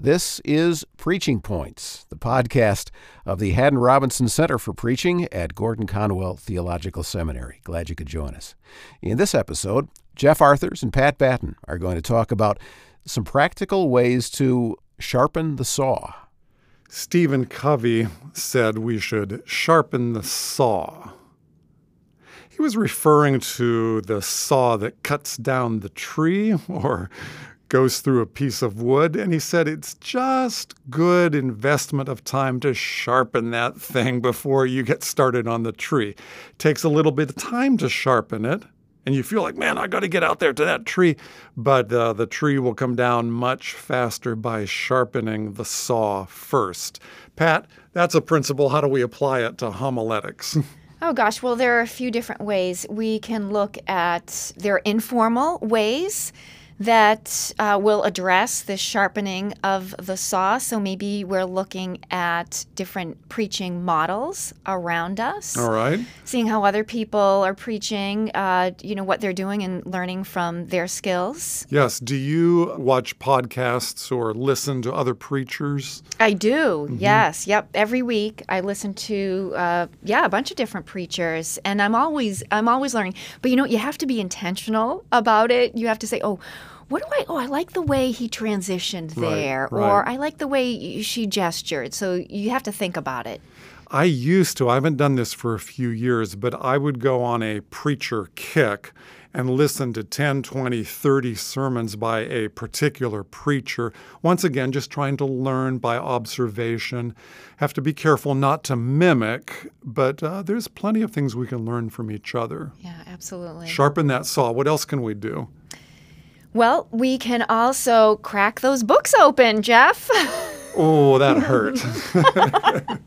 This is Preaching Points, the podcast of the Haddon Robinson Center for Preaching at Gordon Conwell Theological Seminary. Glad you could join us. In this episode, Jeff Arthurs and Pat Batten are going to talk about some practical ways to sharpen the saw. Stephen Covey said we should sharpen the saw. He was referring to the saw that cuts down the tree or goes through a piece of wood. And he said it's just good investment of time to sharpen that thing before you get started on the tree. It takes a little bit of time to sharpen it. And you feel like, man, I got to get out there to that tree. But uh, the tree will come down much faster by sharpening the saw first. Pat, that's a principle. How do we apply it to homiletics? Oh gosh, well, there are a few different ways. We can look at their informal ways that uh, will address the sharpening of the saw. So maybe we're looking at different preaching models around us. All right. Seeing how other people are preaching, uh, you know, what they're doing and learning from their skills. Yes. Do you watch podcasts or listen to other preachers? I do. Mm-hmm. Yes. Yep. Every week I listen to, uh, yeah, a bunch of different preachers, and I'm always, I'm always learning. But you know, you have to be intentional about it. You have to say, oh what do I, oh, I like the way he transitioned there, right, right. or I like the way she gestured. So you have to think about it. I used to, I haven't done this for a few years, but I would go on a preacher kick and listen to 10, 20, 30 sermons by a particular preacher. Once again, just trying to learn by observation. Have to be careful not to mimic, but uh, there's plenty of things we can learn from each other. Yeah, absolutely. Sharpen that saw. What else can we do? Well, we can also crack those books open, Jeff. oh, that hurt.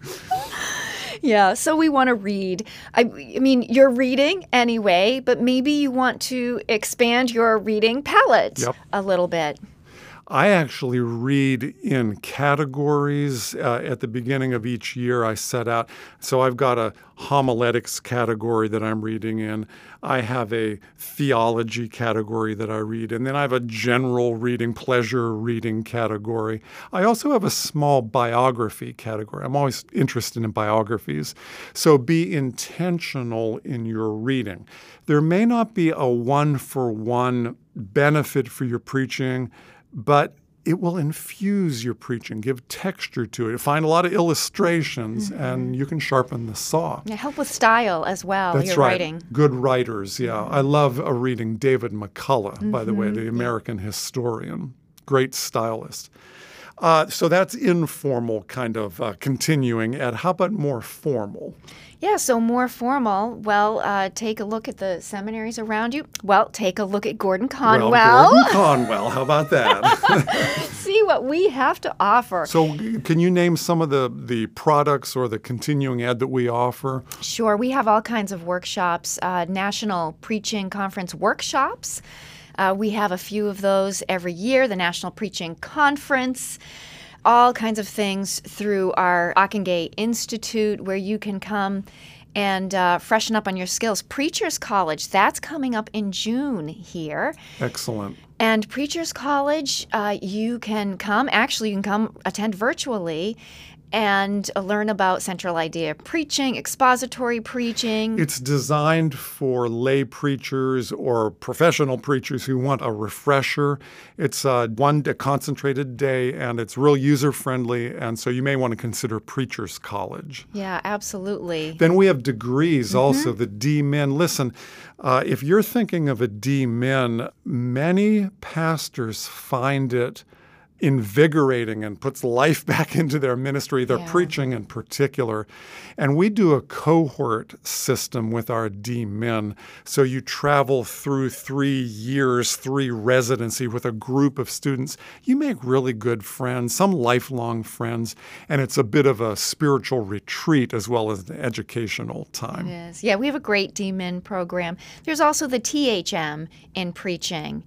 yeah, so we want to read. I, I, mean, you're reading anyway, but maybe you want to expand your reading palette yep. a little bit. I actually read in categories. Uh, at the beginning of each year, I set out. So I've got a homiletics category that I'm reading in. I have a theology category that I read, and then I have a general reading, pleasure reading category. I also have a small biography category. I'm always interested in biographies. So be intentional in your reading. There may not be a one for one benefit for your preaching but it will infuse your preaching, give texture to it. Find a lot of illustrations, mm-hmm. and you can sharpen the saw. Yeah, help with style as well. That's right. Writing. Good writers, yeah. Mm-hmm. I love uh, reading David McCullough, by the way, the mm-hmm. American historian, great stylist. Uh, so that's informal kind of uh, continuing ed. How about more formal? Yeah, so more formal. Well, uh, take a look at the seminaries around you. Well, take a look at Gordon Conwell. Well, Gordon Conwell, how about that? See what we have to offer. So, can you name some of the, the products or the continuing ed that we offer? Sure. We have all kinds of workshops, uh, national preaching conference workshops. Uh, we have a few of those every year, the National Preaching Conference all kinds of things through our Ockenga Institute where you can come and uh, freshen up on your skills. Preachers College, that's coming up in June here. Excellent. And Preachers College, uh, you can come, actually, you can come attend virtually and learn about central idea preaching, expository preaching. It's designed for lay preachers or professional preachers who want a refresher. It's a one a concentrated day and it's real user friendly. And so you may want to consider Preachers College. Yeah, absolutely. Then we have degrees mm-hmm. also, the D Min. Listen, uh, if you're thinking of a D Min, many pastors find it invigorating and puts life back into their ministry, their yeah. preaching in particular. And we do a cohort system with our D Min. So you travel through three years, three residency with a group of students. You make really good friends, some lifelong friends, and it's a bit of a spiritual retreat as well as an educational time. It is. Yeah, we have a great D Min program. There's also the THM in preaching.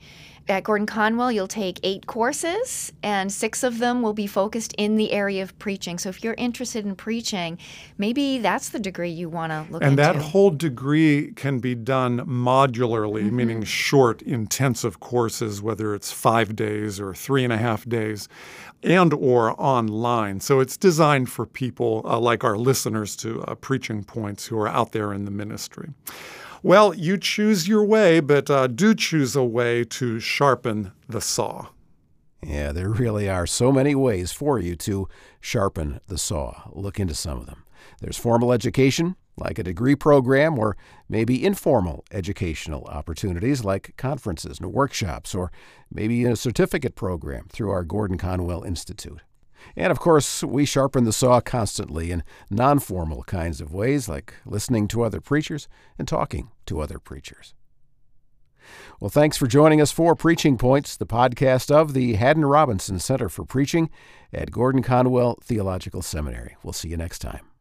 At Gordon Conwell, you'll take eight courses, and six of them will be focused in the area of preaching. So if you're interested in preaching, maybe that's the degree you want to look and into. that whole degree can be done modularly, Mm-hmm. meaning short, intensive courses, whether it's five days or three and a half days, and or online. So it's designed for people uh, like our listeners to uh, Preaching Points who are out there in the ministry. Well, you choose your way, but uh, do choose a way to sharpen the saw. Yeah, there really are so many ways for you to sharpen the saw. Look into some of them. There's formal education, like a degree program, or maybe informal educational opportunities like conferences and workshops, or maybe a certificate program through our Gordon Conwell Institute. And of course, we sharpen the saw constantly in non formal kinds of ways, like listening to other preachers and talking to other preachers. Well, thanks for joining us for Preaching Points, the podcast of the Haddon Robinson Center for Preaching at Gordon Conwell Theological Seminary. We'll see you next time.